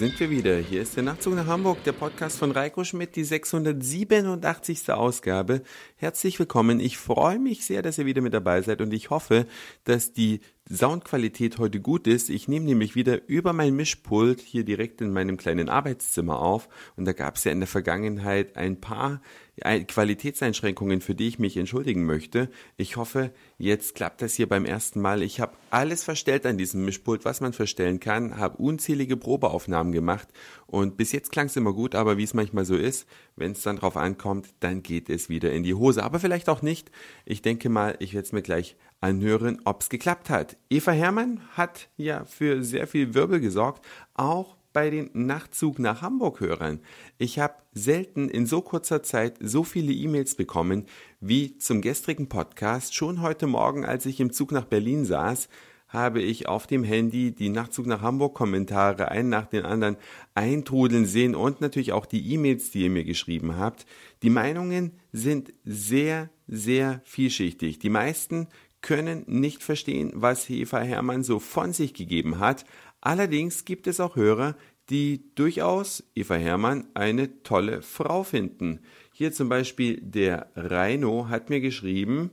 sind wir wieder. Hier ist der Nachtzug nach Hamburg, der Podcast von Reiko Schmidt, die 687. Ausgabe. Herzlich willkommen. Ich freue mich sehr, dass ihr wieder mit dabei seid und ich hoffe, dass die Soundqualität heute gut ist. Ich nehme nämlich wieder über mein Mischpult hier direkt in meinem kleinen Arbeitszimmer auf und da gab es ja in der Vergangenheit ein paar Qualitätseinschränkungen, für die ich mich entschuldigen möchte. Ich hoffe, jetzt klappt das hier beim ersten Mal. Ich habe alles verstellt an diesem Mischpult, was man verstellen kann, habe unzählige Probeaufnahmen gemacht und bis jetzt klang es immer gut, aber wie es manchmal so ist, wenn es dann drauf ankommt, dann geht es wieder in die Hose. Aber vielleicht auch nicht. Ich denke mal, ich werde es mir gleich anhören, ob es geklappt hat. Eva Herrmann hat ja für sehr viel Wirbel gesorgt, auch bei den Nachtzug nach Hamburg Hörern. Ich habe selten in so kurzer Zeit so viele E-Mails bekommen wie zum gestrigen Podcast. Schon heute Morgen, als ich im Zug nach Berlin saß, habe ich auf dem Handy die Nachtzug nach Hamburg Kommentare einen nach den anderen eintrudeln sehen und natürlich auch die E-Mails, die ihr mir geschrieben habt. Die Meinungen sind sehr, sehr vielschichtig. Die meisten können nicht verstehen, was Eva Hermann so von sich gegeben hat, Allerdings gibt es auch Hörer, die durchaus Eva Hermann eine tolle Frau finden. Hier zum Beispiel der Reino hat mir geschrieben,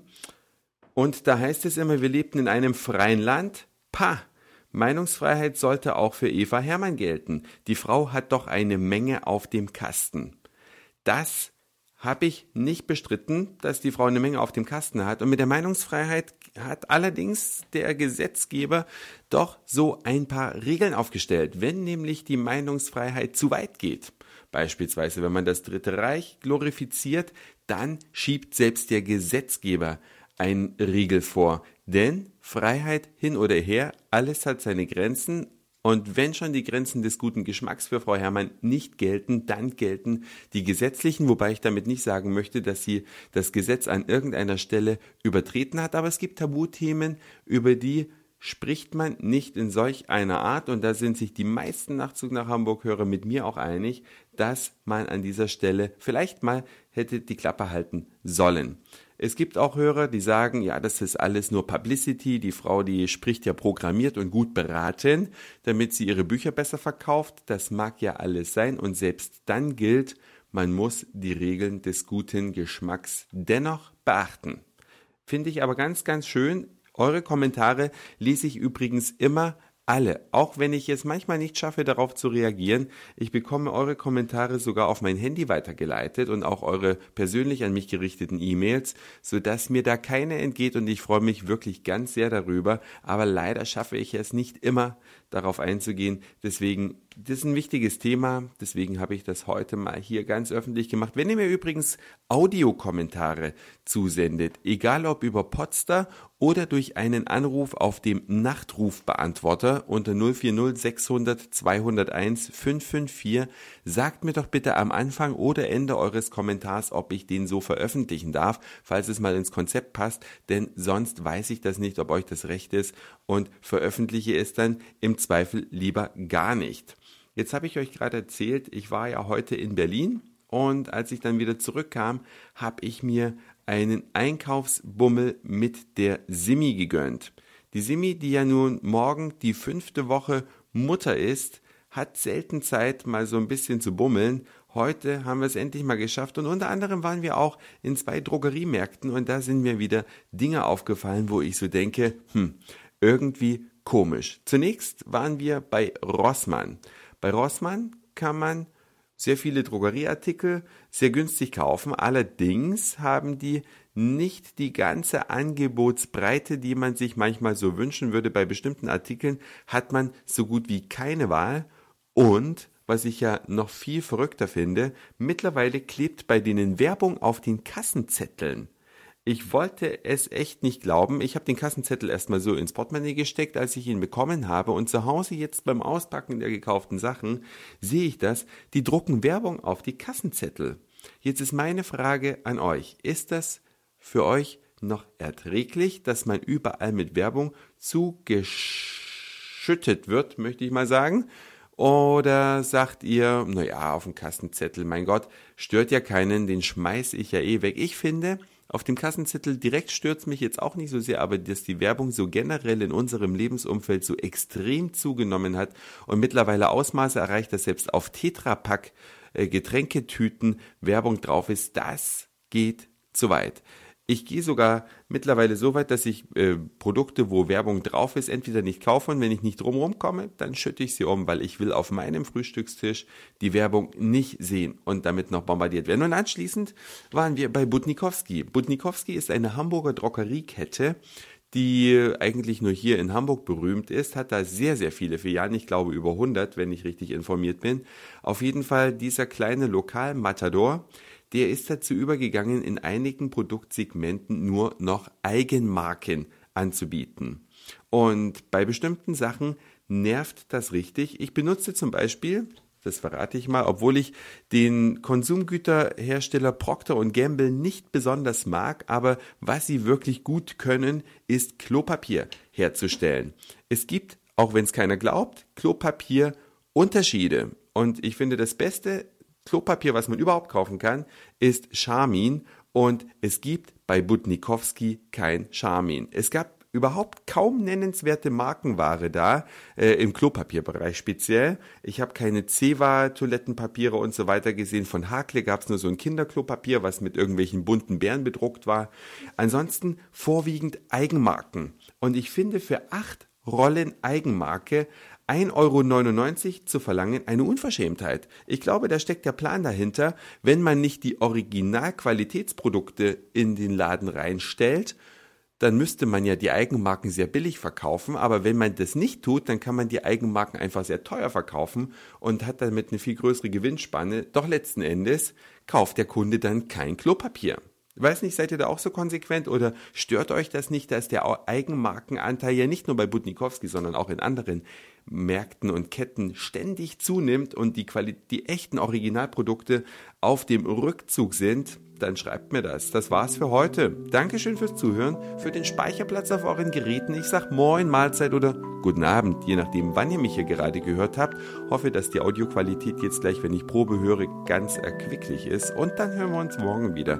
und da heißt es immer, wir lebten in einem freien Land. Pah! Meinungsfreiheit sollte auch für Eva Hermann gelten. Die Frau hat doch eine Menge auf dem Kasten. Das habe ich nicht bestritten, dass die Frau eine Menge auf dem Kasten hat. Und mit der Meinungsfreiheit hat allerdings der Gesetzgeber doch so ein paar Regeln aufgestellt, wenn nämlich die Meinungsfreiheit zu weit geht. Beispielsweise, wenn man das Dritte Reich glorifiziert, dann schiebt selbst der Gesetzgeber ein Riegel vor. Denn Freiheit hin oder her, alles hat seine Grenzen und wenn schon die Grenzen des guten Geschmacks für Frau Herrmann nicht gelten, dann gelten die gesetzlichen, wobei ich damit nicht sagen möchte, dass sie das Gesetz an irgendeiner Stelle übertreten hat, aber es gibt Tabuthemen, über die spricht man nicht in solch einer Art, und da sind sich die meisten Nachtzug nach Hamburg-Hörer mit mir auch einig, dass man an dieser Stelle vielleicht mal hätte die Klappe halten sollen. Es gibt auch Hörer, die sagen, ja, das ist alles nur Publicity. Die Frau, die spricht ja programmiert und gut beraten, damit sie ihre Bücher besser verkauft. Das mag ja alles sein. Und selbst dann gilt, man muss die Regeln des guten Geschmacks dennoch beachten. Finde ich aber ganz, ganz schön. Eure Kommentare lese ich übrigens immer alle, auch wenn ich es manchmal nicht schaffe, darauf zu reagieren. Ich bekomme eure Kommentare sogar auf mein Handy weitergeleitet und auch eure persönlich an mich gerichteten E-Mails, sodass mir da keine entgeht und ich freue mich wirklich ganz sehr darüber. Aber leider schaffe ich es nicht immer, darauf einzugehen. Deswegen, das ist ein wichtiges Thema. Deswegen habe ich das heute mal hier ganz öffentlich gemacht. Wenn ihr mir übrigens Audiokommentare zusendet, egal ob über Podster oder durch einen Anruf auf dem Nachtrufbeantworter unter 040 600 201 554. Sagt mir doch bitte am Anfang oder Ende eures Kommentars, ob ich den so veröffentlichen darf, falls es mal ins Konzept passt, denn sonst weiß ich das nicht, ob euch das recht ist und veröffentliche es dann im Zweifel lieber gar nicht. Jetzt habe ich euch gerade erzählt, ich war ja heute in Berlin und als ich dann wieder zurückkam, habe ich mir einen Einkaufsbummel mit der Simi gegönnt. Die Simi, die ja nun morgen die fünfte Woche Mutter ist, hat selten Zeit, mal so ein bisschen zu bummeln. Heute haben wir es endlich mal geschafft und unter anderem waren wir auch in zwei Drogeriemärkten und da sind mir wieder Dinge aufgefallen, wo ich so denke, hm, irgendwie komisch. Zunächst waren wir bei Rossmann. Bei Rossmann kann man sehr viele Drogerieartikel sehr günstig kaufen. Allerdings haben die nicht die ganze Angebotsbreite, die man sich manchmal so wünschen würde. Bei bestimmten Artikeln hat man so gut wie keine Wahl. Und, was ich ja noch viel verrückter finde, mittlerweile klebt bei denen Werbung auf den Kassenzetteln. Ich wollte es echt nicht glauben. Ich habe den Kassenzettel erstmal so ins Portemonnaie gesteckt, als ich ihn bekommen habe. Und zu Hause jetzt beim Auspacken der gekauften Sachen sehe ich das. Die drucken Werbung auf die Kassenzettel. Jetzt ist meine Frage an euch. Ist das für euch noch erträglich, dass man überall mit Werbung zugeschüttet wird, möchte ich mal sagen? Oder sagt ihr, naja, auf dem Kassenzettel, mein Gott, stört ja keinen, den schmeiß ich ja eh weg. Ich finde, Auf dem Kassenzettel direkt stürzt mich jetzt auch nicht so sehr, aber dass die Werbung so generell in unserem Lebensumfeld so extrem zugenommen hat und mittlerweile Ausmaße erreicht, dass selbst auf Tetrapack äh, Getränketüten Werbung drauf ist, das geht zu weit. Ich gehe sogar mittlerweile so weit, dass ich äh, Produkte, wo Werbung drauf ist, entweder nicht kaufe und wenn ich nicht drumherum komme, dann schütte ich sie um, weil ich will auf meinem Frühstückstisch die Werbung nicht sehen und damit noch bombardiert werden. Und anschließend waren wir bei Butnikowski. Butnikowski ist eine Hamburger Droggeriekette, die eigentlich nur hier in Hamburg berühmt ist, hat da sehr, sehr viele Filialen, ich glaube über 100, wenn ich richtig informiert bin. Auf jeden Fall dieser kleine Lokal-Matador, der ist dazu übergegangen, in einigen Produktsegmenten nur noch Eigenmarken anzubieten. Und bei bestimmten Sachen nervt das richtig. Ich benutze zum Beispiel, das verrate ich mal, obwohl ich den Konsumgüterhersteller Procter Gamble nicht besonders mag, aber was sie wirklich gut können, ist Klopapier herzustellen. Es gibt, auch wenn es keiner glaubt, Klopapier Unterschiede. Und ich finde, das Beste Klopapier, was man überhaupt kaufen kann, ist Charmin und es gibt bei Butnikowski kein Charmin. Es gab überhaupt kaum nennenswerte Markenware da, äh, im Klopapierbereich speziell. Ich habe keine Ceva, Toilettenpapiere und so weiter gesehen. Von Hakle gab es nur so ein Kinderklopapier, was mit irgendwelchen bunten Bären bedruckt war. Ansonsten vorwiegend Eigenmarken. Und ich finde für acht Rollen Eigenmarke 1,99 Euro zu verlangen, eine Unverschämtheit. Ich glaube, da steckt der Plan dahinter, wenn man nicht die Originalqualitätsprodukte in den Laden reinstellt, dann müsste man ja die Eigenmarken sehr billig verkaufen, aber wenn man das nicht tut, dann kann man die Eigenmarken einfach sehr teuer verkaufen und hat damit eine viel größere Gewinnspanne. Doch letzten Endes kauft der Kunde dann kein Klopapier. Weiß nicht, seid ihr da auch so konsequent oder stört euch das nicht, dass der Eigenmarkenanteil ja nicht nur bei Butnikowski, sondern auch in anderen Märkten und Ketten ständig zunimmt und die, Quali die echten Originalprodukte auf dem Rückzug sind? Dann schreibt mir das. Das war's für heute. Dankeschön fürs Zuhören, für den Speicherplatz auf euren Geräten. Ich sag Moin, Mahlzeit oder Guten Abend, je nachdem, wann ihr mich hier gerade gehört habt. Hoffe, dass die Audioqualität jetzt gleich, wenn ich Probe höre, ganz erquicklich ist. Und dann hören wir uns morgen wieder.